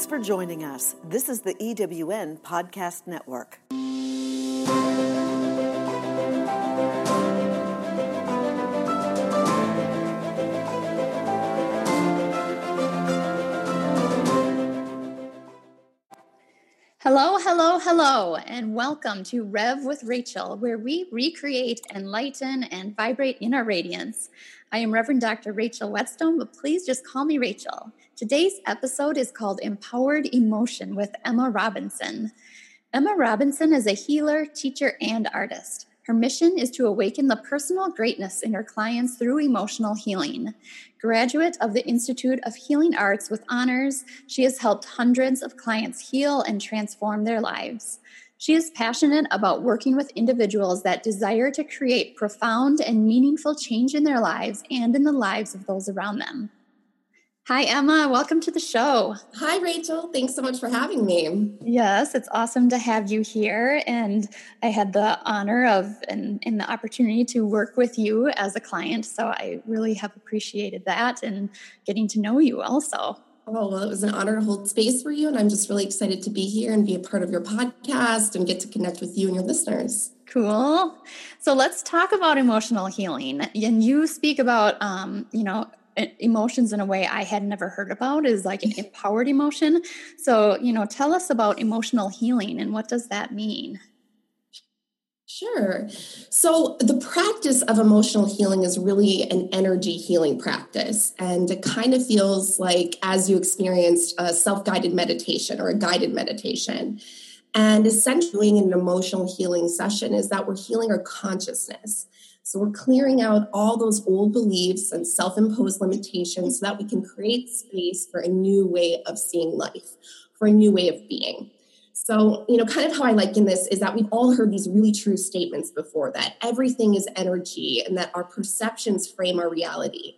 Thanks for joining us. This is the EWN Podcast Network. Hello, hello, hello, and welcome to Rev with Rachel, where we recreate, enlighten, and vibrate in our radiance. I am Reverend Dr. Rachel Wetzsteon, but please just call me Rachel. Today's episode is called Empowered Emotion with Emma Robinson. Emma Robinson is a healer, teacher, and artist. Her mission is to awaken the personal greatness in her clients through emotional healing. Graduate of the Institute of Healing Arts with honors, she has helped hundreds of clients heal and transform their lives. She is passionate about working with individuals that desire to create profound and meaningful change in their lives and in the lives of those around them. Hi, Emma. Welcome to the show. Hi, Rachel. Thanks so much for having me. Yes, it's awesome to have you here. And I had the honor of and, and the opportunity to work with you as a client. So I really have appreciated that and getting to know you also. Oh, well, it was an honor to hold space for you. And I'm just really excited to be here and be a part of your podcast and get to connect with you and your listeners. Cool. So let's talk about emotional healing. And you speak about, um, you know, emotions in a way I had never heard about is like an empowered emotion. So, you know, tell us about emotional healing and what does that mean? Sure. So, the practice of emotional healing is really an energy healing practice. And it kind of feels like as you experienced a self guided meditation or a guided meditation. And essentially, in an emotional healing session is that we're healing our consciousness. So we're clearing out all those old beliefs and self imposed limitations so that we can create space for a new way of seeing life, for a new way of being. So, you know, kind of how I liken this is that we've all heard these really true statements before that everything is energy and that our perceptions frame our reality.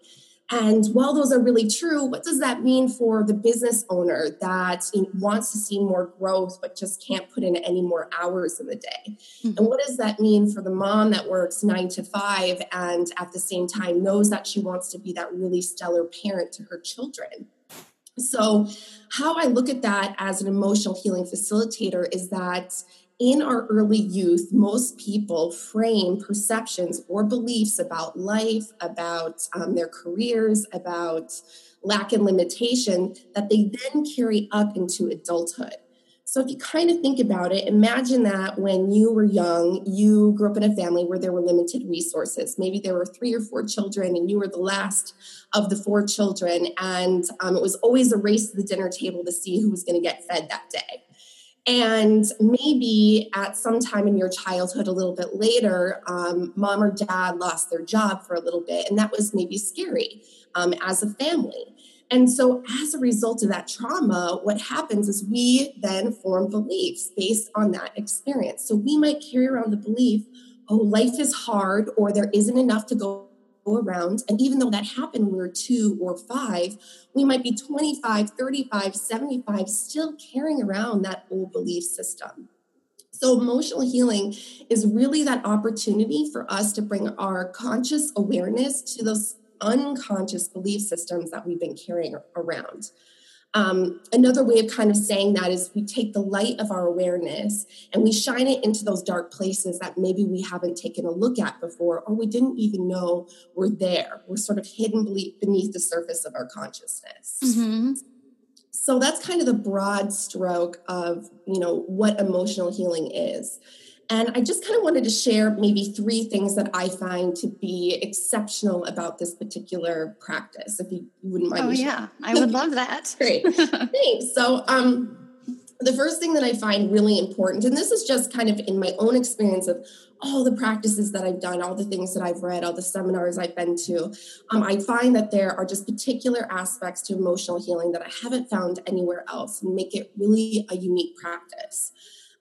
And while those are really true, what does that mean for the business owner that wants to see more growth but just can't put in any more hours in the day? Mm-hmm. And what does that mean for the mom that works nine to five and at the same time knows that she wants to be that really stellar parent to her children? So, how I look at that as an emotional healing facilitator is that in our early youth, most people frame perceptions or beliefs about life, about um, their careers, about lack and limitation that they then carry up into adulthood. So, if you kind of think about it, imagine that when you were young, you grew up in a family where there were limited resources. Maybe there were three or four children, and you were the last of the four children. And um, it was always a race to the dinner table to see who was going to get fed that day. And maybe at some time in your childhood, a little bit later, um, mom or dad lost their job for a little bit, and that was maybe scary um, as a family. And so, as a result of that trauma, what happens is we then form beliefs based on that experience. So, we might carry around the belief, oh, life is hard, or there isn't enough to go around. And even though that happened when we were two or five, we might be 25, 35, 75, still carrying around that old belief system. So, emotional healing is really that opportunity for us to bring our conscious awareness to those unconscious belief systems that we've been carrying around. Um, another way of kind of saying that is we take the light of our awareness and we shine it into those dark places that maybe we haven't taken a look at before or we didn't even know were there. We're sort of hidden beneath the surface of our consciousness. Mm-hmm. So that's kind of the broad stroke of you know what emotional healing is. And I just kind of wanted to share maybe three things that I find to be exceptional about this particular practice, if you wouldn't mind. Oh, yeah, I would love that. Great. Thanks. So, um, the first thing that I find really important, and this is just kind of in my own experience of all the practices that I've done, all the things that I've read, all the seminars I've been to, um, I find that there are just particular aspects to emotional healing that I haven't found anywhere else and make it really a unique practice.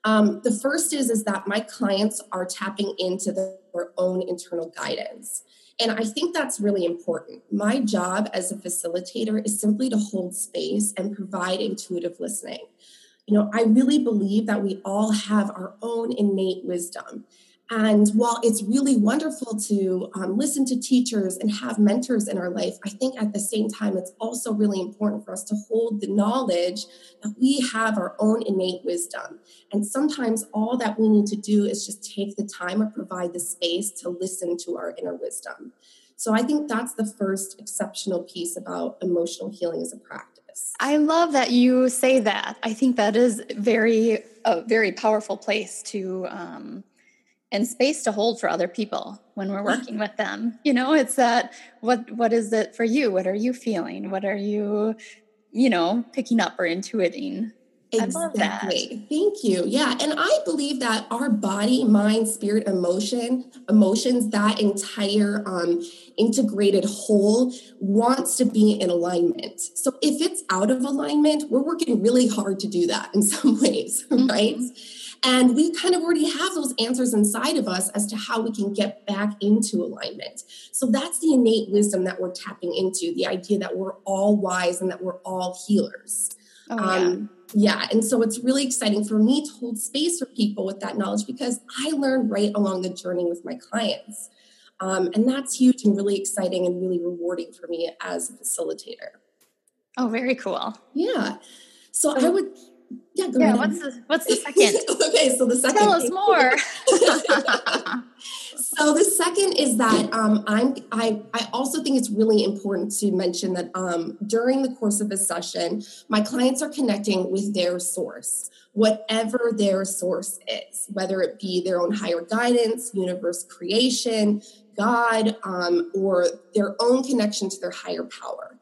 Um, the first is is that my clients are tapping into their own internal guidance. And I think that's really important. My job as a facilitator is simply to hold space and provide intuitive listening. You know, I really believe that we all have our own innate wisdom. And while it's really wonderful to um, listen to teachers and have mentors in our life, I think at the same time, it's also really important for us to hold the knowledge that we have our own innate wisdom. And sometimes all that we need to do is just take the time or provide the space to listen to our inner wisdom. So I think that's the first exceptional piece about emotional healing as a practice. I love that you say that. I think that is very a very powerful place to um, and space to hold for other people when we're working with them you know it's that what what is it for you what are you feeling what are you you know picking up or intuiting Exactly. Thank you. Yeah. And I believe that our body, mind, spirit, emotion, emotions, that entire um, integrated whole wants to be in alignment. So if it's out of alignment, we're working really hard to do that in some ways, mm-hmm. right? And we kind of already have those answers inside of us as to how we can get back into alignment. So that's the innate wisdom that we're tapping into the idea that we're all wise and that we're all healers. Oh, yeah. Um, yeah. And so it's really exciting for me to hold space for people with that knowledge because I learn right along the journey with my clients. Um, and that's huge and really exciting and really rewarding for me as a facilitator. Oh, very cool. Yeah. So, so I would yeah, go yeah. What's the What's the second? okay, so the second. Tell us more. so the second is that um, I'm I I also think it's really important to mention that um, during the course of a session, my clients are connecting with their source, whatever their source is, whether it be their own higher guidance, universe creation, God, um, or their own connection to their higher power.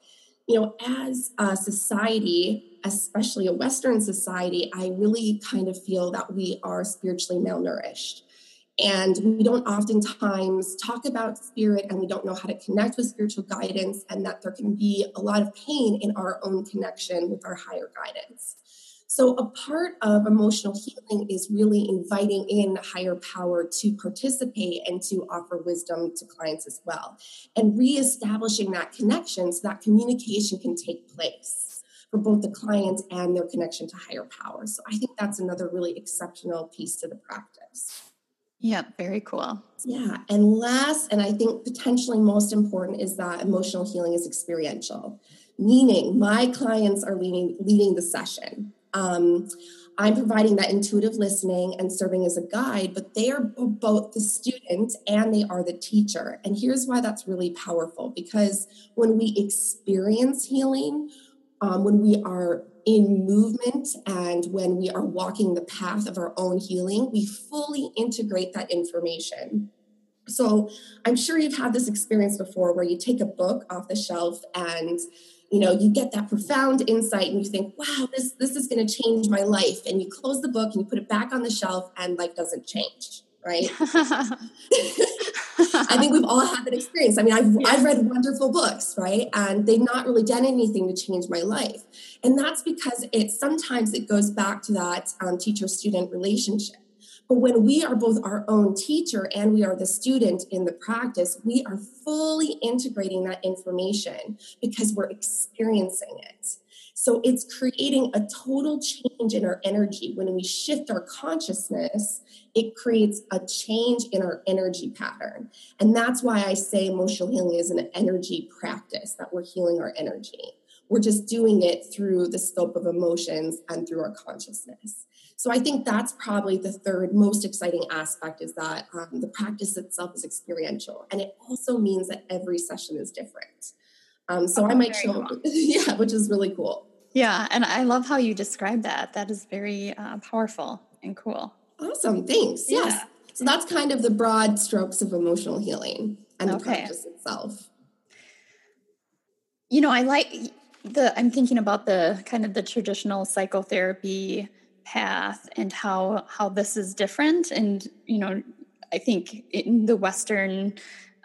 You know, as a society, especially a Western society, I really kind of feel that we are spiritually malnourished. And we don't oftentimes talk about spirit and we don't know how to connect with spiritual guidance, and that there can be a lot of pain in our own connection with our higher guidance. So, a part of emotional healing is really inviting in higher power to participate and to offer wisdom to clients as well, and reestablishing that connection so that communication can take place for both the clients and their connection to higher power. So I think that's another really exceptional piece to the practice. Yeah, very cool. Yeah. And last, and I think potentially most important, is that emotional healing is experiential, meaning my clients are leading, leading the session. Um, I'm providing that intuitive listening and serving as a guide, but they are both the student and they are the teacher. And here's why that's really powerful because when we experience healing, um, when we are in movement and when we are walking the path of our own healing, we fully integrate that information. So I'm sure you've had this experience before where you take a book off the shelf and you know you get that profound insight and you think wow this this is going to change my life and you close the book and you put it back on the shelf and life doesn't change right I think we've all had that experience. I mean, I've. I've read wonderful books, right? And they've not really done anything to change my life. And that's because it sometimes it goes back to that um, teacher student relationship. But when we are both our own teacher and we are the student in the practice, we are fully integrating that information because we're experiencing it. So it's creating a total change in our energy. When we shift our consciousness, it creates a change in our energy pattern. And that's why I say emotional healing is an energy practice, that we're healing our energy. We're just doing it through the scope of emotions and through our consciousness. So I think that's probably the third most exciting aspect is that um, the practice itself is experiential. And it also means that every session is different. Um, so oh, I might show, cool. yeah, which is really cool. Yeah, and I love how you describe that. That is very uh, powerful and cool. Awesome, thanks. Yeah. Yes. So that's kind of the broad strokes of emotional healing and the okay. practice itself. You know, I like the I'm thinking about the kind of the traditional psychotherapy path and how how this is different and you know, I think in the western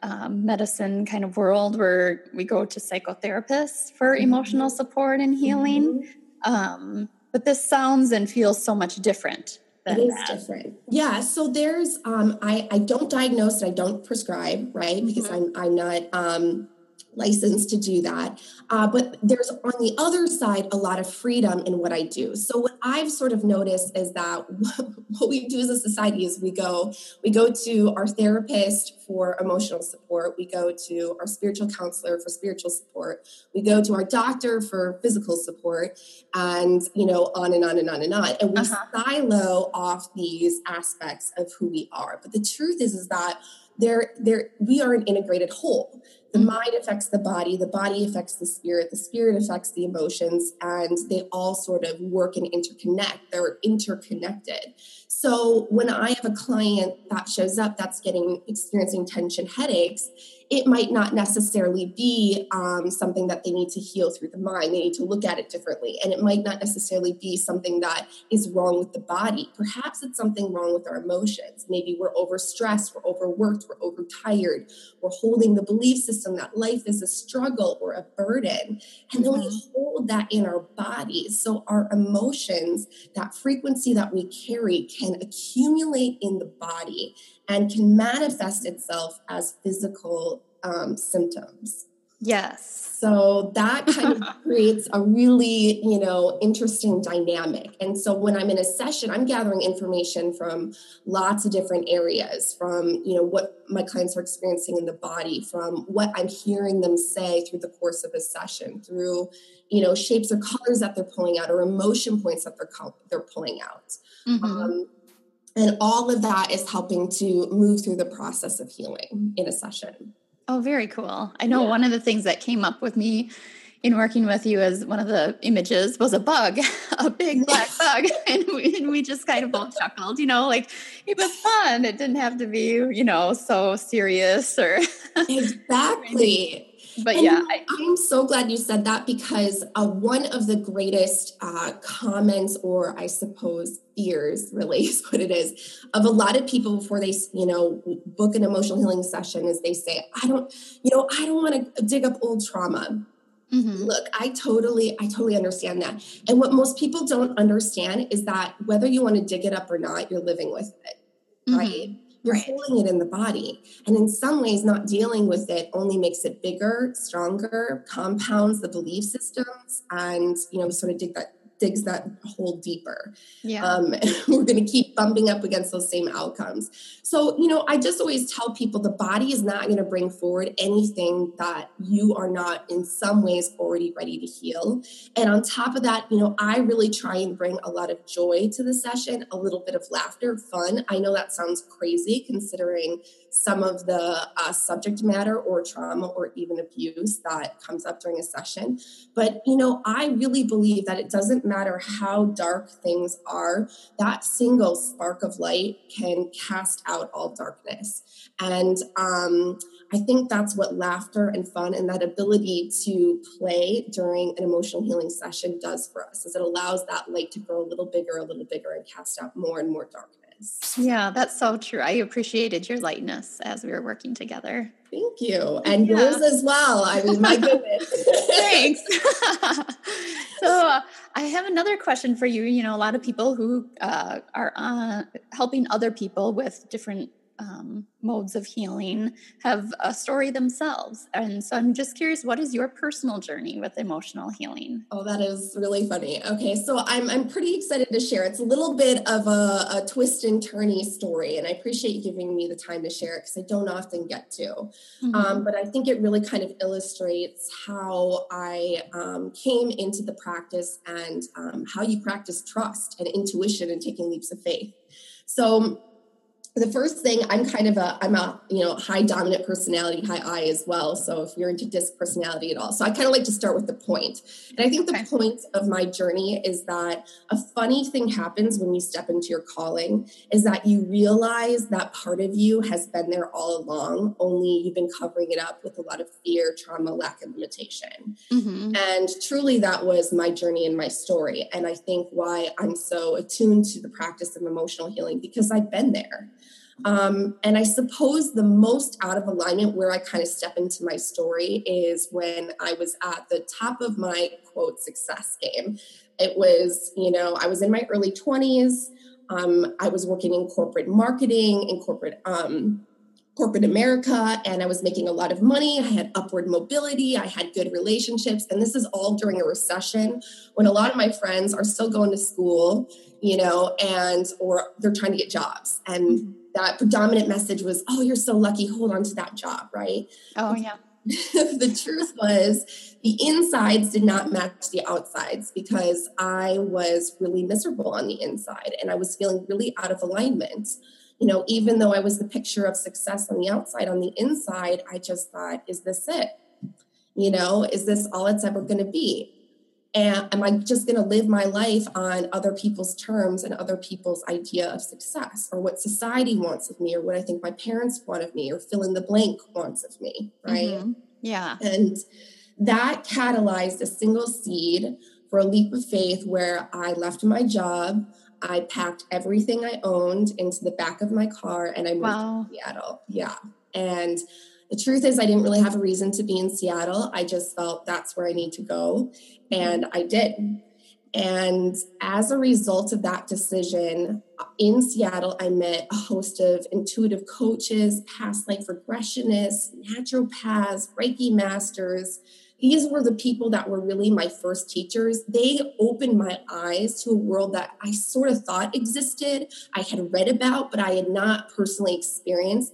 um, medicine kind of world where we go to psychotherapists for mm-hmm. emotional support and healing. Mm-hmm. Um, but this sounds and feels so much different. It is that. different. Yeah. So there's, um, I, I don't diagnose, I don't prescribe, right? Because mm-hmm. I'm, I'm not, um, license to do that. Uh, but there's on the other side a lot of freedom in what I do. So what I've sort of noticed is that what we do as a society is we go we go to our therapist for emotional support, we go to our spiritual counselor for spiritual support, we go to our doctor for physical support, and you know on and on and on and on, and we uh-huh. silo off these aspects of who we are. But the truth is is that there there we are an integrated whole the mind affects the body the body affects the spirit the spirit affects the emotions and they all sort of work and interconnect they're interconnected. So when i have a client that shows up that's getting experiencing tension headaches it might not necessarily be um, something that they need to heal through the mind. They need to look at it differently. And it might not necessarily be something that is wrong with the body. Perhaps it's something wrong with our emotions. Maybe we're overstressed, we're overworked, we're overtired, we're holding the belief system that life is a struggle or a burden. And then we mm-hmm. hold that in our bodies. So our emotions, that frequency that we carry, can accumulate in the body and can manifest itself as physical um, symptoms. Yes. So that kind of creates a really, you know, interesting dynamic. And so when I'm in a session, I'm gathering information from lots of different areas, from, you know, what my clients are experiencing in the body, from what I'm hearing them say through the course of a session, through, you know, shapes or colors that they're pulling out or emotion points that they're they're pulling out. Mm-hmm. Um, and all of that is helping to move through the process of healing in a session. Oh, very cool. I know yeah. one of the things that came up with me in working with you as one of the images was a bug, a big black bug. And we, and we just kind of both chuckled, you know, like it was fun. It didn't have to be, you know, so serious or. exactly but and yeah I, am so glad you said that because uh, one of the greatest uh, comments or i suppose fears really is what it is of a lot of people before they you know book an emotional healing session is they say i don't you know i don't want to dig up old trauma Mm-hmm. Look, I totally, I totally understand that. And what most people don't understand is that whether you want to dig it up or not, you're living with it, mm-hmm. right? You're right. holding it in the body. And in some ways, not dealing with it only makes it bigger, stronger, compounds the belief systems, and you know, sort of dig that digs that hole deeper. Yeah. Um, we're going to keep bumping up against those same outcomes. So, you know, I just always tell people the body is not going to bring forward anything that you are not in some ways already ready to heal. And on top of that, you know, I really try and bring a lot of joy to the session, a little bit of laughter, fun. I know that sounds crazy considering some of the uh, subject matter or trauma or even abuse that comes up during a session. But, you know, I really believe that it doesn't matter how dark things are, that single spark of light can cast out all darkness. And um, I think that's what laughter and fun and that ability to play during an emotional healing session does for us, is it allows that light to grow a little bigger, a little bigger, and cast out more and more darkness. Yeah, that's so true. I appreciated your lightness as we were working together. Thank you. And yeah. yours as well. I mean, my goodness. Thanks. so, uh, I have another question for you. You know, a lot of people who uh, are uh, helping other people with different um, modes of healing have a story themselves. And so I'm just curious, what is your personal journey with emotional healing? Oh, that is really funny. Okay, so I'm, I'm pretty excited to share. It's a little bit of a, a twist and turny story, and I appreciate you giving me the time to share it because I don't often get to. Mm-hmm. Um, but I think it really kind of illustrates how I um, came into the practice and um, how you practice trust and intuition and taking leaps of faith. So the first thing i'm kind of a i'm a you know high dominant personality high i as well. So if you're into DISC personality at all. So i kind of like to start with the point. And i think okay. the point of my journey is that a funny thing happens when you step into your calling is that you realize that part of you has been there all along only you've been covering it up with a lot of fear trauma lack of limitation. Mm-hmm. and truly that was my journey and my story. And i think why i'm so attuned to the practice of emotional healing because i've been there um, and I suppose the most out of alignment where I kind of step into my story is when I was at the top of my quote success game. It was, you know, I was in my early 20s. Um, I was working in corporate marketing, in corporate um, corporate America and I was making a lot of money. I had upward mobility. I had good relationships. And this is all during a recession when a lot of my friends are still going to school, you know, and or they're trying to get jobs. And mm-hmm. That predominant message was, oh, you're so lucky. Hold on to that job, right? Oh, yeah. the truth was the insides did not match the outsides because I was really miserable on the inside and I was feeling really out of alignment you know, even though I was the picture of success on the outside, on the inside, I just thought, is this it? You know, is this all it's ever going to be? And am I just going to live my life on other people's terms and other people's idea of success or what society wants of me or what I think my parents want of me or fill in the blank wants of me? Right. Mm-hmm. Yeah. And that catalyzed a single seed for a leap of faith where I left my job. I packed everything I owned into the back of my car and I moved wow. to Seattle. Yeah. And the truth is, I didn't really have a reason to be in Seattle. I just felt that's where I need to go. And I did. And as a result of that decision in Seattle, I met a host of intuitive coaches, past life regressionists, naturopaths, Reiki masters, these were the people that were really my first teachers. They opened my eyes to a world that I sort of thought existed, I had read about, but I had not personally experienced,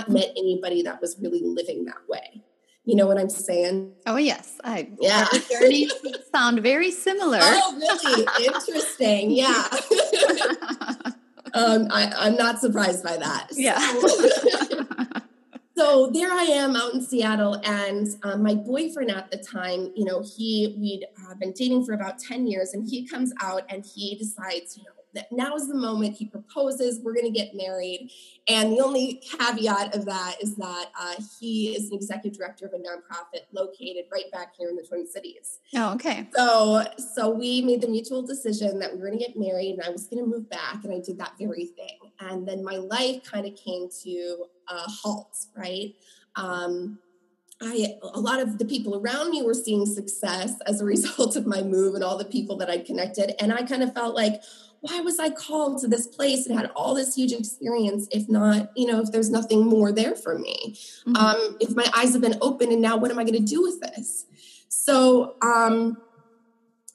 not met anybody that was really living that way. You know what I'm saying? Oh yes, I yeah. journeys sound very similar. Oh, really? Interesting. Yeah. um, I, I'm not surprised by that. Yeah. So so there I am out in Seattle, and um, my boyfriend at the time, you know, he we'd uh, been dating for about ten years, and he comes out and he decides, you know, that now is the moment he proposes we're going to get married. And the only caveat of that is that uh, he is an executive director of a nonprofit located right back here in the twin cities. Oh okay. So so we made the mutual decision that we were going to get married and i was going to move back and i did that very thing. And then my life kind of came to a halt right? Um, I, a lot of the people around me were seeing success as a result of my move and all the people that I connected. And I kind of felt like, why was I called to this place and had all this huge experience if not, you know, if there's nothing more there for me? Mm-hmm. Um, if my eyes have been open and now what am I going to do with this? So, um,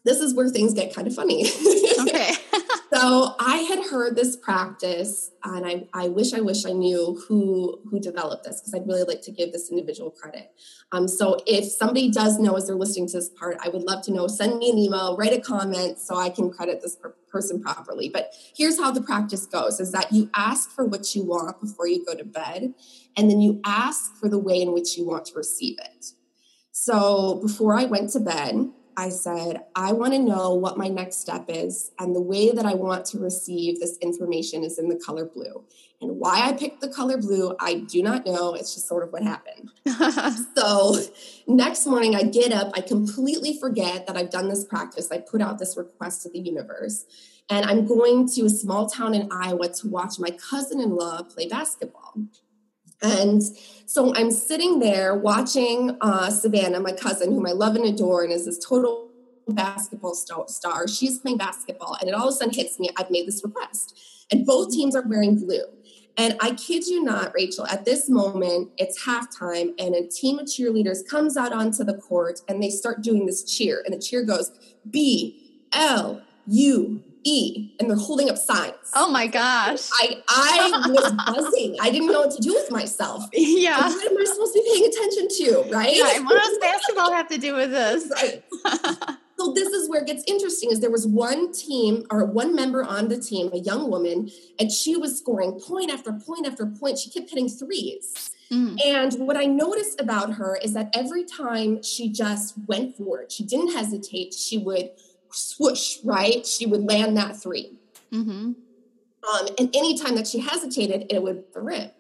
this is where things get kind of funny. Okay. so I had heard this practice, and I, I wish I wish I knew who who developed this because I'd really like to give this individual credit. Um, so if somebody does know as they're listening to this part, I would love to know. Send me an email, write a comment, so I can credit this per- person properly. But here's how the practice goes: is that you ask for what you want before you go to bed, and then you ask for the way in which you want to receive it. So before I went to bed, I said, I want to know what my next step is. And the way that I want to receive this information is in the color blue. And why I picked the color blue, I do not know. It's just sort of what happened. so, next morning, I get up, I completely forget that I've done this practice. I put out this request to the universe. And I'm going to a small town in Iowa to watch my cousin in law play basketball. And so I'm sitting there watching uh, Savannah, my cousin, whom I love and adore, and is this total basketball star. She's playing basketball, and it all of a sudden hits me I've made this request. And both teams are wearing blue. And I kid you not, Rachel, at this moment, it's halftime, and a team of cheerleaders comes out onto the court and they start doing this cheer. And the cheer goes B L U E, and they're holding up signs. Oh my gosh. I, I was buzzing. I didn't know what to do with myself. Yeah. Like, what am I supposed to be paying attention to? Right. Right. What does basketball have to do with this? Right. so this is where it gets interesting is there was one team or one member on the team, a young woman, and she was scoring point after point after point. She kept hitting threes. Mm. And what I noticed about her is that every time she just went for it, she didn't hesitate, she would swoosh, right? She would land that 3 mm-hmm. um, and anytime that she hesitated, it would rip.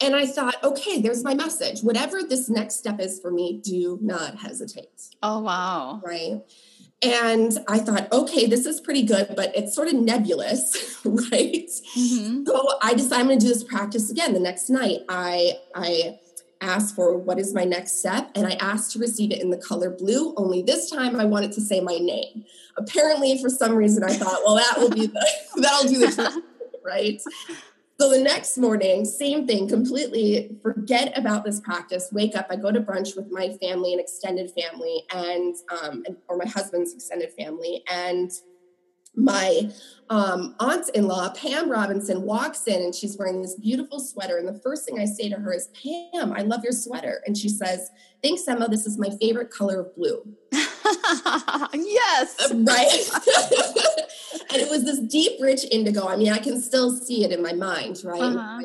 And I thought, okay, there's my message. Whatever this next step is for me, do not hesitate. Oh, wow. Right. And I thought, okay, this is pretty good, but it's sort of nebulous, right? Mm-hmm. So I decided I'm going to do this practice again the next night. I I asked for what is my next step and I asked to receive it in the color blue. Only this time I wanted to say my name. Apparently, for some reason, I thought, well, that will be the that'll do the trick, right? so the next morning, same thing, completely forget about this practice. Wake up, I go to brunch with my family and extended family, and um, or my husband's extended family, and my um, aunt-in-law pam robinson walks in and she's wearing this beautiful sweater. And the first thing i say to her is pam i love your sweater. And she says thanks emma. This is my favorite color of blue. Yes. Right? And it was this deep rich indigo. I mean i can still see it in my mind right? Uh-huh.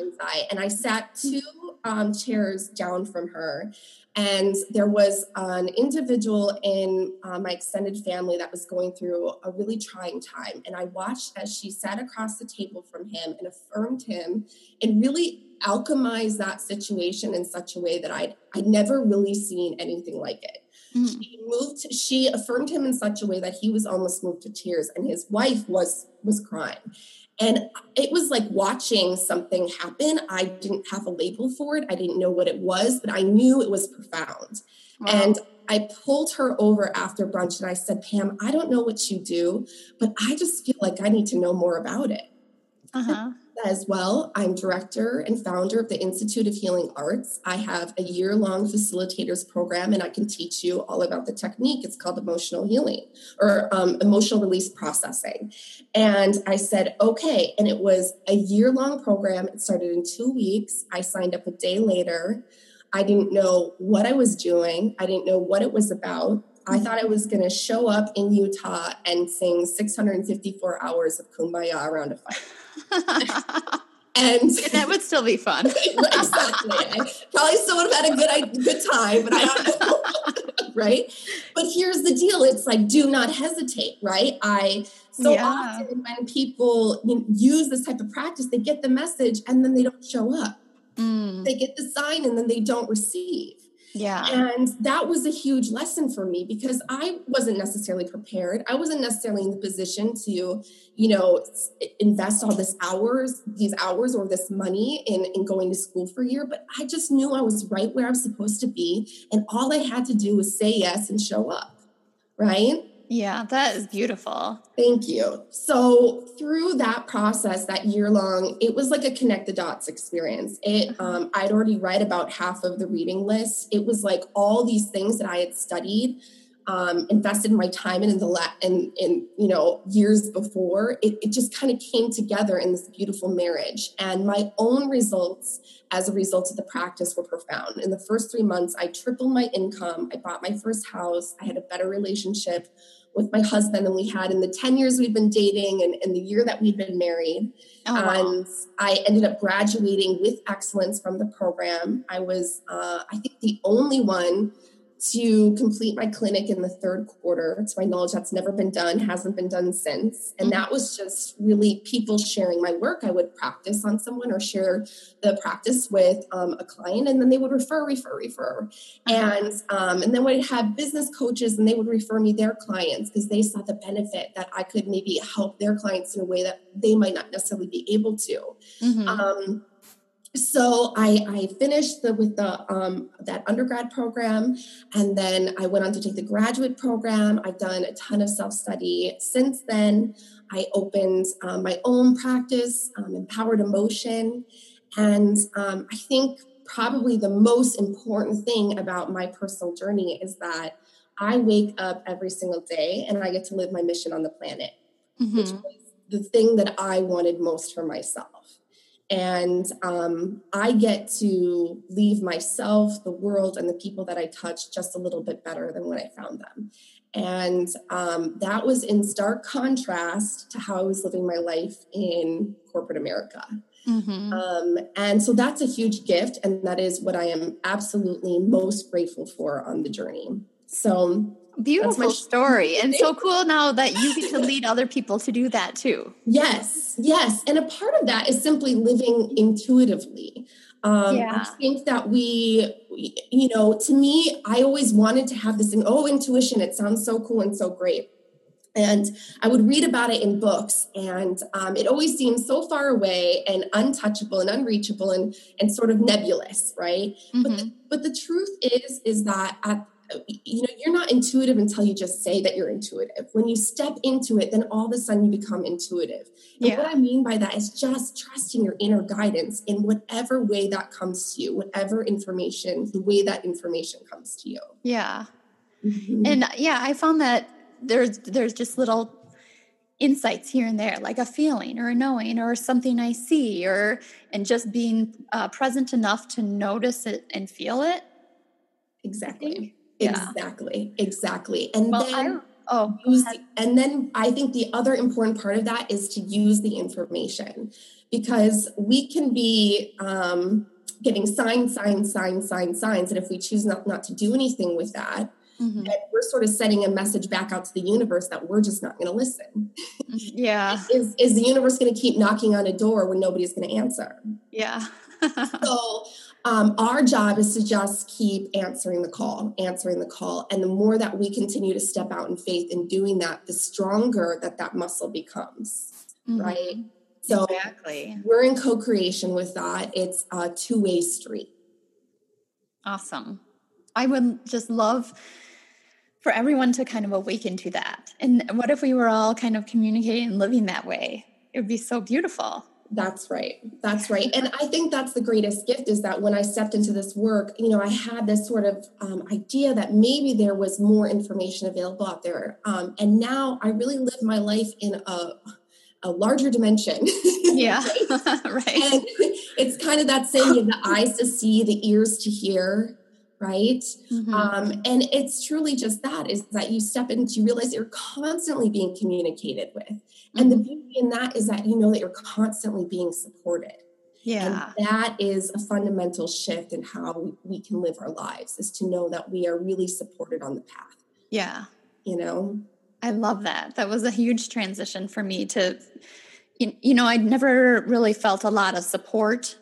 and i sat two um, chairs down from her and there was an individual in uh, my extended family that was going through a really trying time. And I watched as she sat across the table from him and affirmed him and really alchemized that situation in such a way that I'd, I'd never really seen anything like it. Mm-hmm. She moved, she affirmed him in such a way that he was almost moved to tears and his wife was was crying. And it was like watching something happen. I didn't have a label for it. I didn't know what it was, but I knew it was profound. Wow. And I pulled her over after brunch and I said, Pam, I don't know what you do, but I just feel like I need to know more about it. Uh-huh as well. I'm director and founder of the Institute of Healing Arts. I have a year long facilitators program, and I can teach you all about the technique. It's called emotional healing or um, emotional release processing. And I said, okay. And it was a year long program. It started in two weeks. I signed up a day later. I didn't know what I was doing, I didn't know what it was about. I thought I was going to show up in Utah and sing 654 hours of Kumbaya around a fire. and that would still be fun. exactly. I probably still would have had a good, good time, but I don't know. right? But here's the deal it's like, do not hesitate, right? I so yeah. often when people you know, use this type of practice, they get the message and then they don't show up. Mm. They get the sign and then they don't receive. Yeah. And that was a huge lesson for me because I wasn't necessarily prepared. I wasn't necessarily in the position to, you know, invest all this hours, these hours or this money in, in going to school for a year. But I just knew I was right where I was supposed to be. And all I had to do was say yes and show up. Right. Yeah, that is beautiful. Thank you. So through that process, that year long, it was like a connect the dots experience. It, uh-huh. um, I'd already read about half of the reading list. It was like all these things that I had studied, um, invested my time in in the la- in, in you know years before. It, it just kind of came together in this beautiful marriage, and my own results as a result of the practice were profound. In the first three months, I tripled my income. I bought my first house. I had a better relationship with my husband than we had in the 10 years we've been dating and, and the year that we'd been married. Oh, wow. And I ended up graduating with excellence from the program. I was, uh, I think, the only one to complete my clinic in the third quarter. To my knowledge, that's never been done, hasn't been done since. And mm-hmm. that was just really people sharing my work. I would practice on someone or share the practice with um, a client, and then they would refer, refer, refer. Mm-hmm. And um, and then we'd have business coaches, and they would refer me their clients because they saw the benefit that I could maybe help their clients in a way that they might not necessarily be able to. Mm-hmm. Um, so I, I finished the, with the um, that undergrad program, and then I went on to take the graduate program. I've done a ton of self study since then. I opened um, my own practice, um, Empowered Emotion, and um, I think probably the most important thing about my personal journey is that I wake up every single day and I get to live my mission on the planet, mm-hmm. which was the thing that I wanted most for myself and um, I get to leave myself, the world, and the people that I touch just a little bit better than when I found them. And um, that was in stark contrast to how I was living my life in corporate America. Mm-hmm. Um, and so that's a huge gift. And that is what I am absolutely most grateful for on the journey. So Beautiful story. And so cool now that you get to lead other people to do that too. Yes, yes. And a part of that is simply living intuitively. Um, yeah. I think that we, you know, to me, I always wanted to have this thing, oh, intuition, it sounds so cool and so great. And I would read about it in books, and um, it always seems so far away and untouchable and unreachable and, and sort of nebulous, right? Mm-hmm. But, the, but the truth is, is that at you know, you're not intuitive until you just say that you're intuitive. When you step into it, then all of a sudden you become intuitive. And yeah. what I mean by that is just trusting your inner guidance in whatever way that comes to you, whatever information, the way that information comes to you. Yeah. Mm-hmm. And yeah, I found that there's there's just little insights here and there like a feeling or a knowing or something i see or and just being uh, present enough to notice it and feel it exactly yeah. exactly exactly and well, then I, oh use, and then i think the other important part of that is to use the information because we can be um, getting signs signs signs signs signs and if we choose not, not to do anything with that Mm-hmm. And we're sort of sending a message back out to the universe that we're just not going to listen. Yeah. is, is the universe going to keep knocking on a door when nobody's going to answer? Yeah. so um, our job is to just keep answering the call, answering the call. And the more that we continue to step out in faith in doing that, the stronger that that muscle becomes. Mm-hmm. Right. So exactly. we're in co-creation with that. It's a two-way street. Awesome. I would just love for everyone to kind of awaken to that. And what if we were all kind of communicating and living that way? It would be so beautiful. That's right. That's right. And I think that's the greatest gift is that when I stepped into this work, you know, I had this sort of um, idea that maybe there was more information available out there. Um, and now I really live my life in a, a larger dimension. Yeah. right. And it's kind of that saying the eyes to see, the ears to hear, right? Mm-hmm. um, and it's truly just that is that you step into you realize you're constantly being communicated with. Mm-hmm. and the mm-hmm. beauty in that is that you know that you're constantly being supported. Yeah. and that is a fundamental shift in how we can live our lives is to know that we are really supported on the path. Yeah. You know? I love that. That was a huge transition for me to you know i'd never really felt a lot of support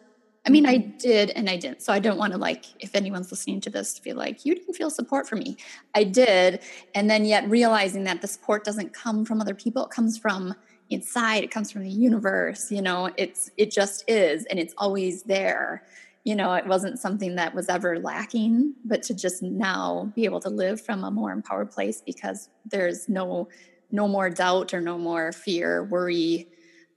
I mean, I mm-hmm. did and I didn't. So I don't want to like, if anyone's listening to this, to be like you didn't feel support for me. I did. And then yet realizing that the support doesn't come from other people, it comes from inside, it comes from the universe, you know, it's, it just is. And it's always there. You know, it wasn't something that was ever lacking, but to just now be able to live from a more empowered place because there's no, no more doubt or no more fear, worry,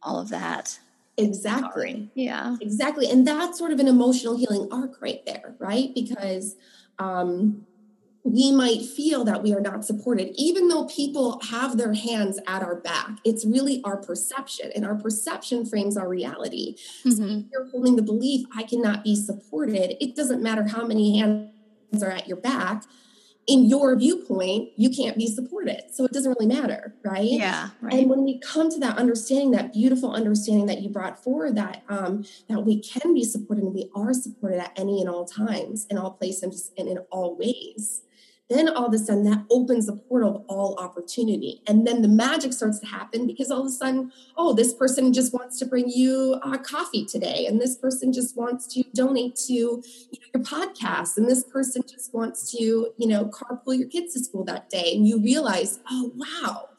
all of that Exactly. Yeah. Exactly. And that's sort of an emotional healing arc right there, right? Because um, we might feel that we are not supported, even though people have their hands at our back. It's really our perception, and our perception frames our reality. Mm-hmm. So if you're holding the belief, I cannot be supported, it doesn't matter how many hands are at your back in your viewpoint, you can't be supported. So it doesn't really matter, right? Yeah. Right. And when we come to that understanding, that beautiful understanding that you brought forward, that um, that we can be supported and we are supported at any and all times, in all places, and in all ways then all of a sudden that opens the portal of all opportunity. And then the magic starts to happen because all of a sudden oh this person just wants to bring you uh, coffee today. And this person just wants to donate to you know, your podcast. And this person just wants to you know carpool your kids to school that day. And you realize oh wow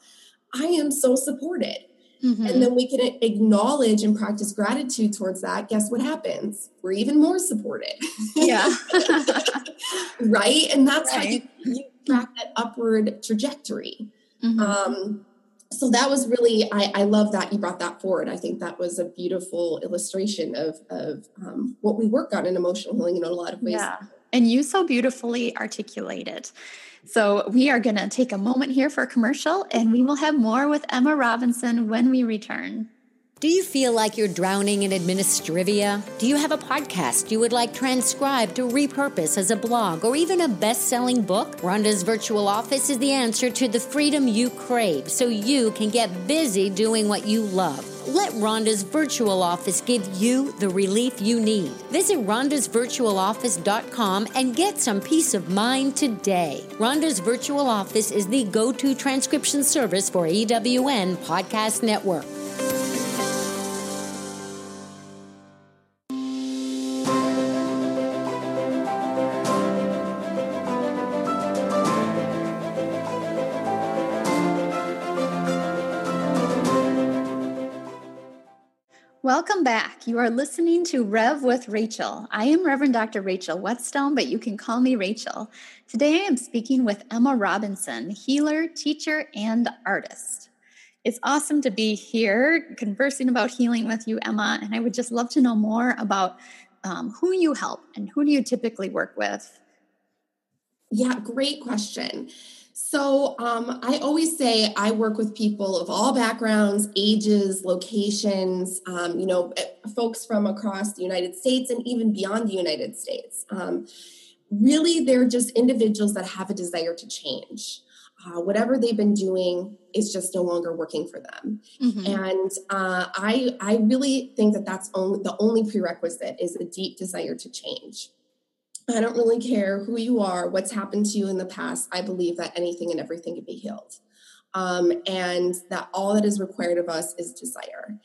i am so supported Mm-hmm. And then we can acknowledge and practice gratitude towards that. Guess what happens? We're even more supported. Yeah. right. And that's right. how you, you track that upward trajectory. Mm-hmm. Um, so that was really I, I, love that you brought that forward i think that was a beautiful illustration of, of um, what we work on in emotional healing in a lot of ways yeah and you so beautifully articulate it so we are going to take a moment here for a commercial and we will have more with Emma Robinson when we return. Do you feel like you're drowning in administrivia? Do you have a podcast you would like transcribed to repurpose as a blog or even a best selling book? Rhonda's virtual office is the answer to the freedom you crave so you can get busy doing what you love. Let Rhonda's virtual office give you the relief you need. Visit rhondasvirtualoffice.com and get some peace of mind today. Rhonda's virtual office is the go to transcription service for EWN Podcast Network. Welcome back. You are listening to Rev with Rachel. I am Reverend Dr. Rachel Wetzsteon, but you can call me Rachel. Today I am speaking with Emma Robinson, healer, teacher, and artist. It's awesome to be here conversing about healing with you, Emma, and I would just love to know more about um, who you help and who do you typically work with? Yeah, great question. So um, I always say I work with people of all backgrounds, ages, locations, um, you know, eh, folks from across the United States and even beyond the United States. Um, really, they're just individuals that have a desire to change. Uh, whatever they've been doing is just no longer working for them, mm-hmm. and uh, I I really think that that's only the only prerequisite is a deep desire to change. I don't really care who you are, what's happened to you in the past. I believe that anything and everything can be healed. Um, and that all that is required of us is desire.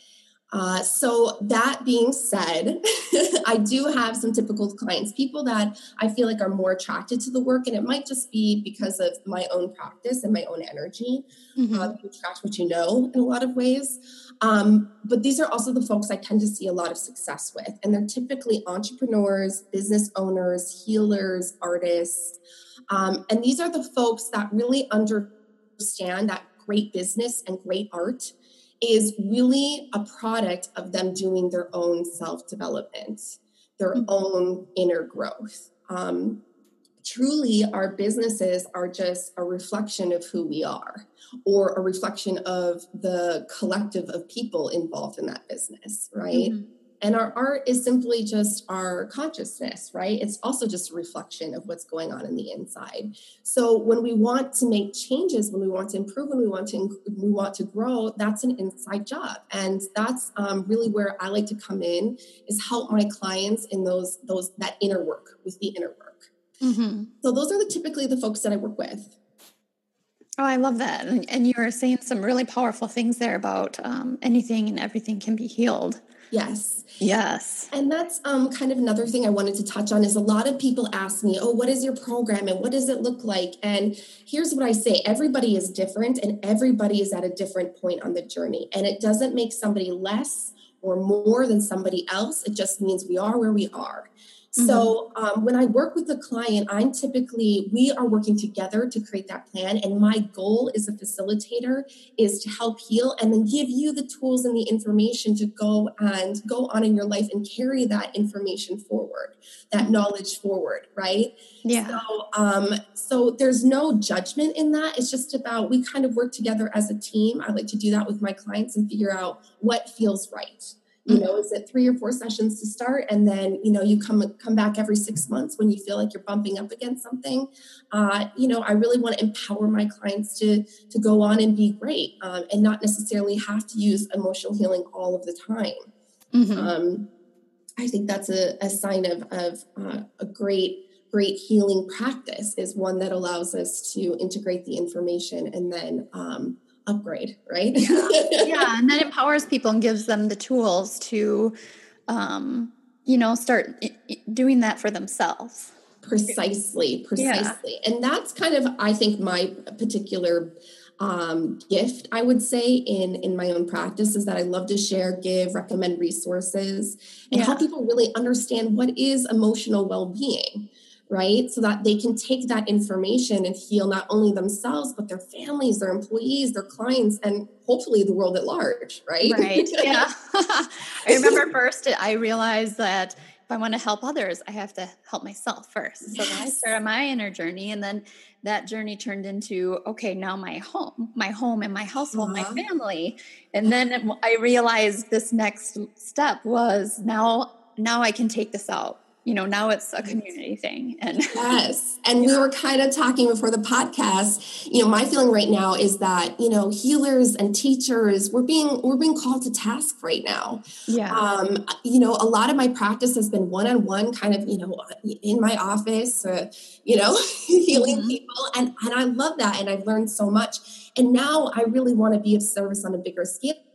Uh, so that being said, I do have some typical clients, people that I feel like are more attracted to the work, and it might just be because of my own practice and my own energy. Mm-hmm. Uh, you attract what you know in a lot of ways. Um, but these are also the folks I tend to see a lot of success with, and they're typically entrepreneurs, business owners, healers, artists, um, and these are the folks that really understand that great business and great art is really a product of them doing their own self development, their mm-hmm. own inner growth. Um, truly, our businesses are just a reflection of who we are or a reflection of the collective of people involved in that business, right? Mm-hmm. And our art is simply just our consciousness, right? It's also just a reflection of what's going on in the inside. So when we want to make changes, when we want to improve, when we want to we want to grow, that's an inside job, and that's um, really where I like to come in is help my clients in those those that inner work with the inner work. Mm-hmm. So those are the typically the folks that I work with. Oh, I love that. And you are saying some really powerful things there about um, anything and everything can be healed. Yes. Yes. And that's um, kind of another thing I wanted to touch on is a lot of people ask me, oh, what is your program and what does it look like? And here's what I say everybody is different and everybody is at a different point on the journey. And it doesn't make somebody less or more than somebody else. It just means we are where we are. Mm-hmm. So um, when I work with a client, I'm typically we are working together to create that plan, and my goal as a facilitator is to help heal and then give you the tools and the information to go and go on in your life and carry that information forward, that knowledge forward, right? Yeah. So, um, so there's no judgment in that. It's just about we kind of work together as a team. I like to do that with my clients and figure out what feels right you know is it three or four sessions to start? And then you know you come come back every six months when you feel like you're bumping up against something. Uh, you know i really want to empower my clients to to go on and be great um, and not necessarily have to use emotional healing all of the time. Mm-hmm. um, i think that's a, a sign of of uh, a great great healing practice is one that allows us to integrate the information and then um, upgrade, right? yeah. yeah. And that empowers people and gives them the tools to, um, you know, start doing that for themselves. Precisely, precisely. Yeah. And that's kind of, I think, my particular um, gift i would say in in my own practice is that i love to share give recommend resources and yeah. help people really understand what is emotional well-being right? So that they can take that information and heal not only themselves, but their families, their employees, their clients, and hopefully the world at large, right? Right. Yeah. I remember first I realized that if I want to help others, I have to help myself first. So yes. then I started my inner journey and then that journey turned into okay, now my home, my home and my household, uh-huh. my family. And then I realized this next step was now now I can take this out you know now it's a community thing and yes. And we were kind of talking before the podcast you know my feeling right now is that you know healers and teachers we're being we're being called to task right now. Yeah. Um you know a lot of my practice has been one-on-one kind of you know in my office uh, you know healing mm-hmm. people and and i love that and i've learned so much. And now i really want to be of service on a bigger scale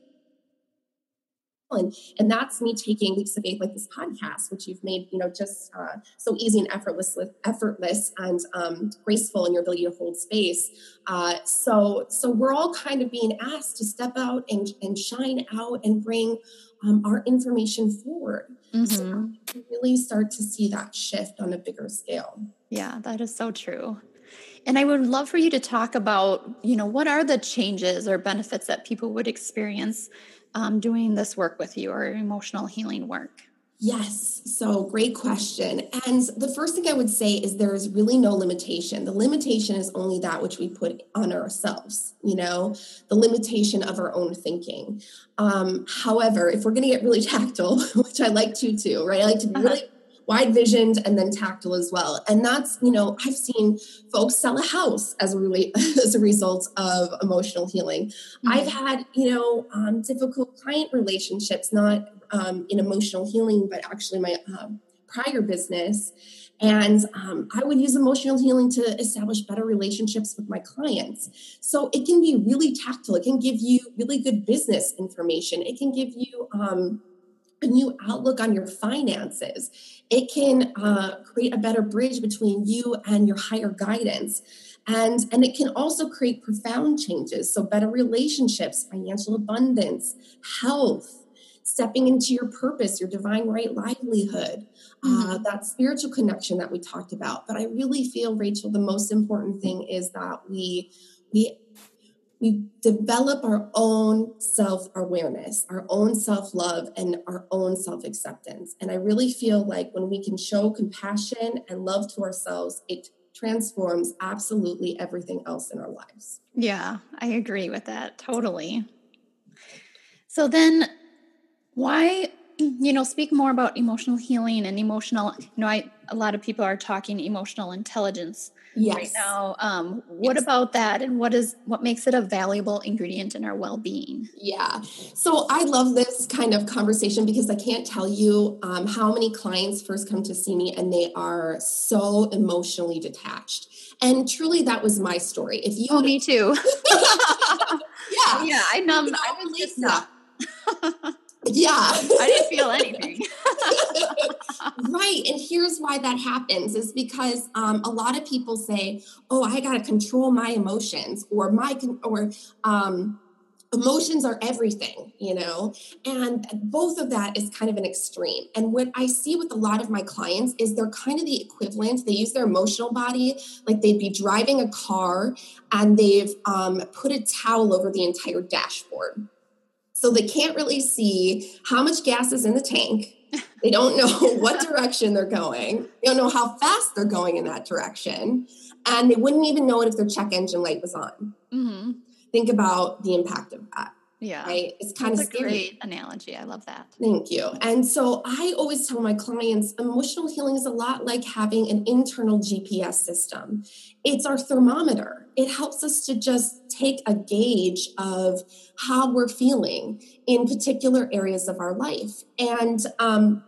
and and that's me taking leaps of faith like this podcast which you've made you know just uh, so easy and effortless effortless and um, graceful in your ability to hold space. Uh, so so we're all kind of being asked to step out and and shine out and bring um, our information forward. Mm-hmm. so really start to see that shift on a bigger scale. Yeah that is so true and I would love for you to talk about, you know, what are the changes or benefits that people would experience um, doing this work with you or emotional healing work? Yes. So, great question. And the first thing I would say is there is really no limitation. The limitation is only that which we put on ourselves, you know, the limitation of our own thinking. Um, however, if we're going to get really tactile, which I like to too, right? I like to be uh-huh. really wide visioned and then tactile as well. And that's, you know, I've seen folks sell a house as a relate as a result of emotional healing. Mm-hmm. I've had, you know, um, difficult client relationships, not um, in emotional healing, but actually my um, prior business. And um, I would use emotional healing to establish better relationships with my clients. So it can be really tactile. It can give you really good business information. It can give you um, a new outlook on your finances. It can uh, create a better bridge between you and your higher guidance. And, and it can also create profound changes. So, better relationships, financial abundance, health, stepping into your purpose, your divine right livelihood, uh, mm-hmm. uh, that spiritual connection that we talked about. But I really feel, Rachel, the most important thing is that we we we develop our own self awareness, our own self love, and our own self acceptance. And I really feel like when we can show compassion and love to ourselves, it transforms absolutely everything else in our lives. Yeah, I agree with that totally. So then, why, you know, speak more about emotional healing and emotional, you know, I, a lot of people are talking emotional intelligence yes. right now. Um, what yes. about that, and what is what makes it a valuable ingredient in our well-being? Yeah, so I love this kind of conversation because I can't tell you um, how many clients first come to see me and they are so emotionally detached. And truly, that was my story. If you, oh, me too. yeah, yeah, I know. I was just not. Yeah. I didn't feel anything. right. And here's why that happens is because um, a lot of people say, oh, I got to control my emotions or my, or, um, emotions are everything, you know, and both of that is kind of an extreme. And what I see with a lot of my clients is they're kind of the equivalent. They use their emotional body like they'd be driving a car and they've um, put a towel over the entire dashboard. So they can't really see how much gas is in the tank. They don't know what direction they're going. They don't know how fast they're going in that direction. And they wouldn't even know it if their check engine light was on. Mm-hmm. Think about the impact of that. Yeah. Right. It's kind That's of scary. great analogy. I love that. Thank you. And so I always tell my clients emotional healing is a lot like having an internal GPS system. It's our thermometer. It helps us to just take a gauge of how we're feeling in particular areas of our life. And um,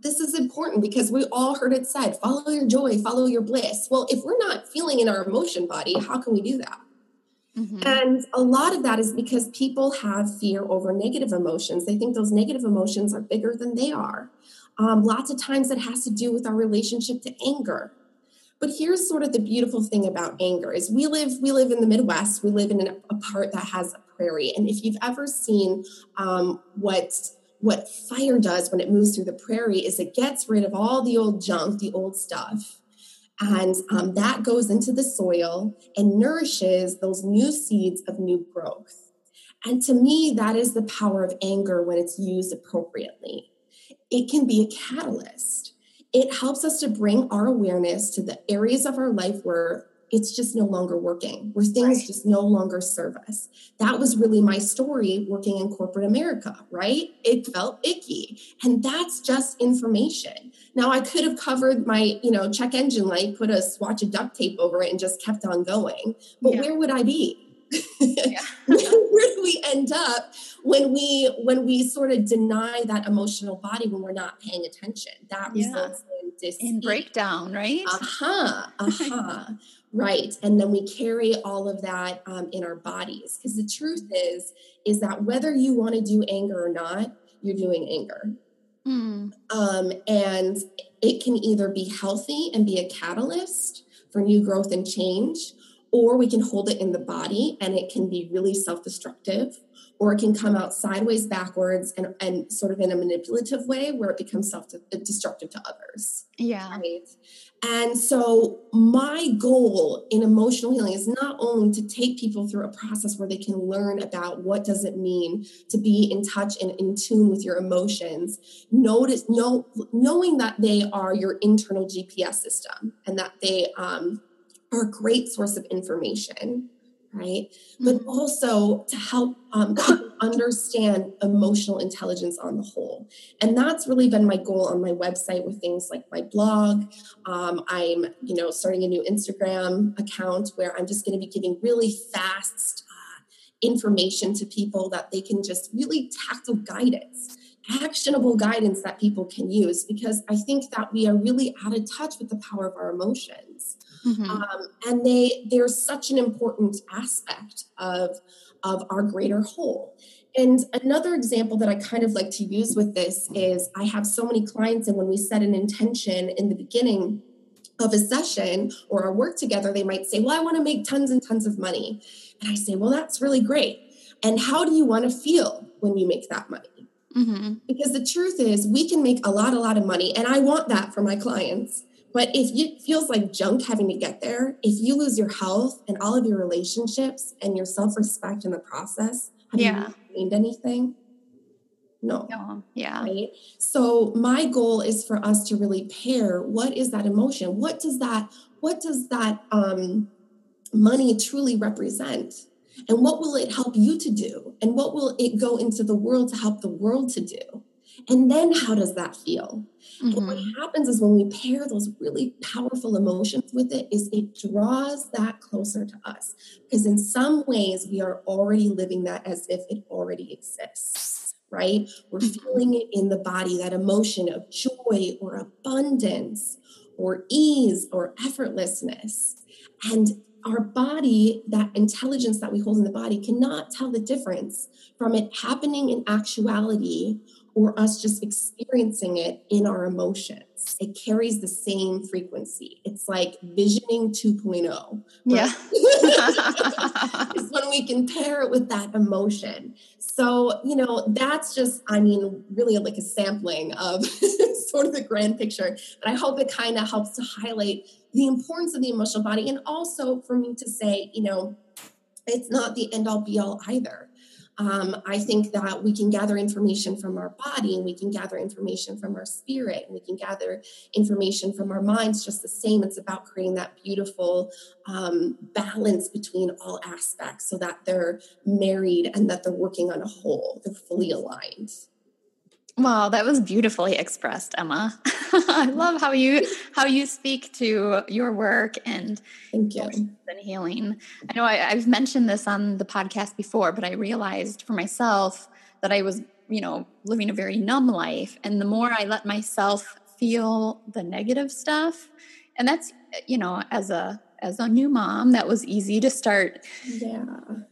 this is important because we all heard it said follow your joy, follow your bliss. Well, if we're not feeling in our emotion body, how can we do that? Mm-hmm. And a lot of that is because people have fear over negative emotions. They think those negative emotions are bigger than they are. Um, lots of times it has to do with our relationship to anger. But here's sort of the beautiful thing about anger is we live we live in the Midwest. We live in an, a part that has a prairie, and if you've ever seen um, what what fire does when it moves through the prairie is it gets rid of all the old junk, the old stuff, and um, that goes into the soil and nourishes those new seeds of new growth. And to me, that is the power of anger when it's used appropriately. It can be a catalyst. It helps us to bring our awareness to the areas of our life where it's just no longer working, where things right. just no longer serve us. That was really my story working in corporate America, right? It felt icky. And that's just information. Now I could have covered my, you know, check engine light, put a swatch of duct tape over it and just kept on going. But yeah. where would I be? Yeah. where do we end up when we when we sort of deny that emotional body when we're not paying attention? That yeah. results in dis- in breakdown, right? Uh-huh. Uh-huh. right and then we carry all of that um, in our bodies because the truth is is that whether you want to do anger or not you're doing anger. Mm. Um, and it can either be healthy and be a catalyst for new growth and change, or we can hold it in the body and it can be really self destructive, or it can come out sideways, backwards, and, and sort of in a manipulative way where it becomes self destructive to others. Yeah. Right. And so, my goal in emotional healing is not only to take people through a process where they can learn about what does it mean to be in touch and in tune with your emotions, notice know, knowing that they are your internal GPS system and that they um, are a great source of information right? But mm-hmm. also to help um, understand emotional intelligence on the whole. And that's really been my goal on my website with things like my blog. Um, I'm, you know, starting a new Instagram account where I'm just going to be giving really fast uh, information to people that they can just really tactile guidance actionable guidance that people can use because I think that we are really out of touch with the power of our emotions. Mm-hmm. Um, and they they're such an important aspect of of our greater whole. And another example that I kind of like to use with this is I have so many clients, and when we set an intention in the beginning of a session or our work together, they might say, Well, I want to make tons and tons of money. And I say, Well, that's really great. And how do you want to feel when you make that money? Mm-hmm. Because the truth is, we can make a lot, a lot of money, and I want that for my clients. But if it feels like junk having to get there, if you lose your health and all of your relationships and your self respect in the process, have yeah. you gained anything? No. no. Yeah. Right. So my goal is for us to really pair what is that emotion? What does that, what does that um money truly represent? And what will it help you to do? And what will it go into the world to help the world to do? And then how does that feel? Mm-hmm. And what mm-hmm. happens is when we pair those really powerful emotions with it is it draws that closer to us because in some ways we are already living that as if it already exists right we're mm-hmm. feeling it in the body that emotion of joy or abundance or ease or effortlessness and our body, that intelligence that we hold in the body, cannot tell the difference from it happening in actuality or us just experiencing it in our emotions. It carries the same frequency. It's like visioning 2.0. Right? Yeah. it's when we can pair it with that emotion. So, you know, that's just, I mean, really like a sampling of sort of the grand picture. But I hope it kind of helps to highlight the importance of the emotional body and also for me to say, you know, it's not the end all be all either um, I think that we can gather information from our body and we can gather information from our spirit and we can gather information from our minds just the same. It's about creating that beautiful um, balance between all aspects so that they're married and that they're working on a whole, they're fully aligned. Wow, that was beautifully expressed, Emma. I love how you how you speak to your work and thank you and healing. I know I, have mentioned this on the podcast before, but I realized for myself that I was, you know, living a very numb life, and the more I let myself feel the negative stuff, and that's you know, as a as a new mom, that was easy to start. Yeah.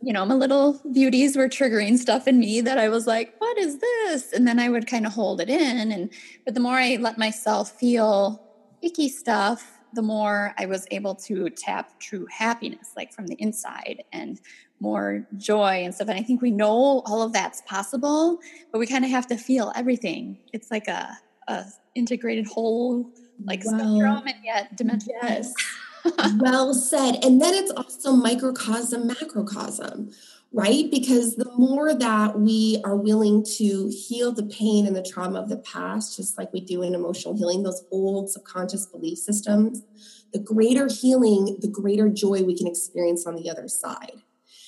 You know, my little beauties were triggering stuff in me that I was like, what is this? And then I would kind of hold it in. And, but the more I let myself feel icky stuff, the more I was able to tap true happiness, like from the inside and more joy and stuff. And I think we know all of that's possible, but we kind of have to feel everything. It's like a, a integrated whole, like wow. spectrum and yet dimension. Yes well said. And then it's also microcosm, macrocosm, right? Because the more that we are willing to heal the pain and the trauma of the past, just like we do in emotional healing, those old subconscious belief systems, the greater healing, the greater joy we can experience on the other side.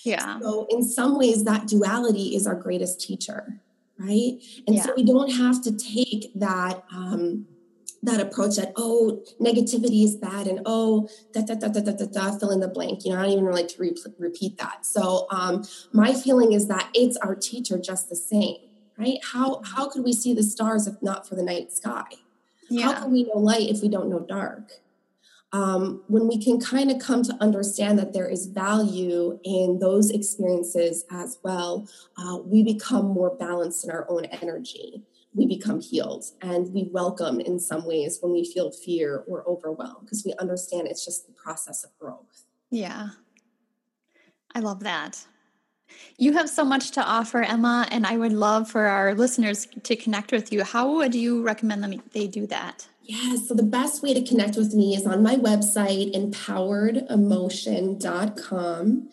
Yeah. So, in some ways, that duality is our greatest teacher, right? And yeah. so we don't have to take that. Um, that approach that oh negativity is bad and oh da da da da da da, da fill in the blank you know i don't even like to re- repeat that so um, my feeling is that it's our teacher just the same right how how could we see the stars if not for the night sky yeah. how can we know light if we don't know dark um, when we can kind of come to understand that there is value in those experiences as well, uh, we become more balanced in our own energy. We become healed and we welcome in some ways when we feel fear or overwhelmed because we understand it's just the process of growth. Yeah. I love that. You have so much to offer, Emma, and I would love for our listeners to connect with you. How would you recommend them they do that? Yeah, so the best way to connect with me is on my website, empoweredemotion.com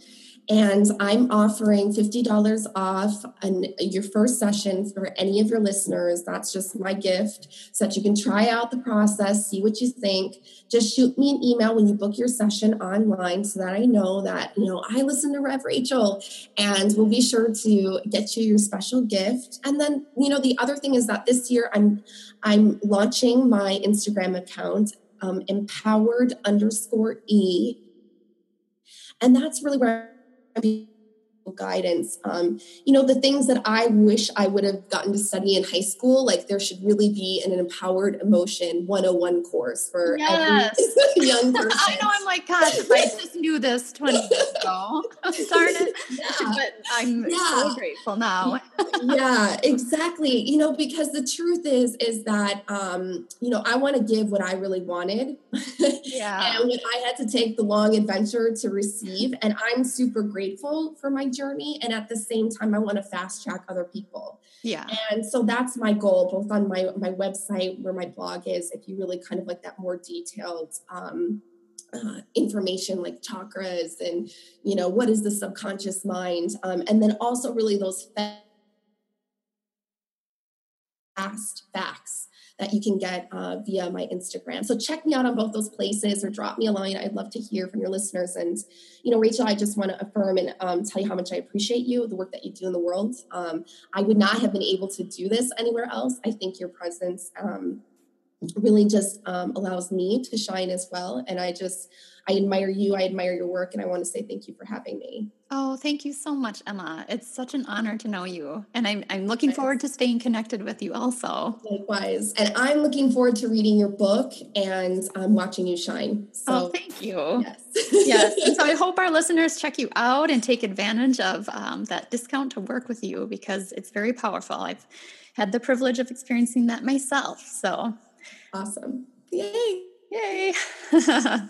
and I'm offering $50 off on your first session for any of your listeners. That's just my gift so that you can try out the process, see what you think. Just shoot me an email when you book your session online so that I know that, you know, I listen to Rev Rachel and we'll be sure to get you your special gift. And then, you know, the other thing is that this year I'm I'm launching my Instagram account, um, empowered underscore E. And that's really where guidance. Um, you know, the things that I wish I would have gotten to study in high school, like there should really be an empowered emotion 101 course for yes. every young person. I know, I'm like, God, if I just knew this 20 years ago, darn it. Yeah. But I'm yeah. so grateful now. yeah, exactly. You know, because the truth is, is that, um, you know, I want to give what I really wanted. Yeah. and what I had to take the long adventure to receive. And I'm super grateful for my journey and at the same time i want to fast track other people yeah and so that's my goal both on my my website where my blog is if you really kind of like that more detailed um, uh, information like chakras and you know what is the subconscious mind um, and then also really those fast facts that you can get uh, via my Instagram. So check me out on both those places or drop me a line. I'd love to hear from your listeners. And, you know, Rachel, I just want to affirm and um, tell you how much I appreciate you, the work that you do in the world. Um, I would not have been able to do this anywhere else. I think your presence um, really just um, allows me to shine as well. And I just, I admire you. I admire your work. And I want to say thank you for having me. Oh, thank you so much, Emma. It's such an honor to know you. And I'm, I'm looking forward to staying connected with you also. Likewise. And I'm looking forward to reading your book and um, watching you shine. So, oh, thank you. Yes. yes. And so I hope our listeners check you out and take advantage of um, that discount to work with you because it's very powerful. I've had the privilege of experiencing that myself. So awesome. Yay. Yay.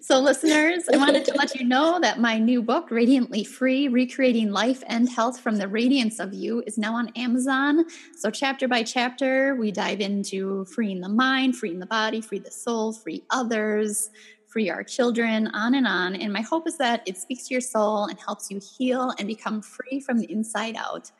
So, listeners, I wanted to let you know that my new book, Radiantly Free Recreating Life and Health from the Radiance of You, is now on Amazon. So, chapter by chapter, we dive into freeing the mind, freeing the body, free the soul, free others, free our children, on and on. And my hope is that it speaks to your soul and helps you heal and become free from the inside out.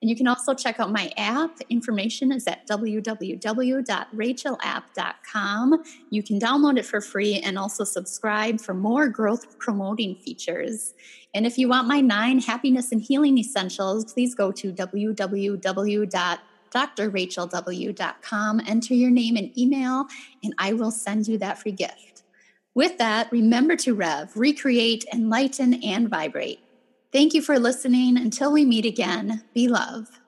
And you can also check out my app. Information is at www.rachelapp.com. You can download it for free and also subscribe for more growth promoting features. And if you want my nine happiness and healing essentials, please go to www.drrachelw.com, enter your name and email, and I will send you that free gift. With that, remember to rev, recreate, enlighten, and vibrate. Thank you for listening. Until we meet again, be love.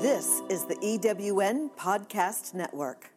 This is the EWN Podcast Network.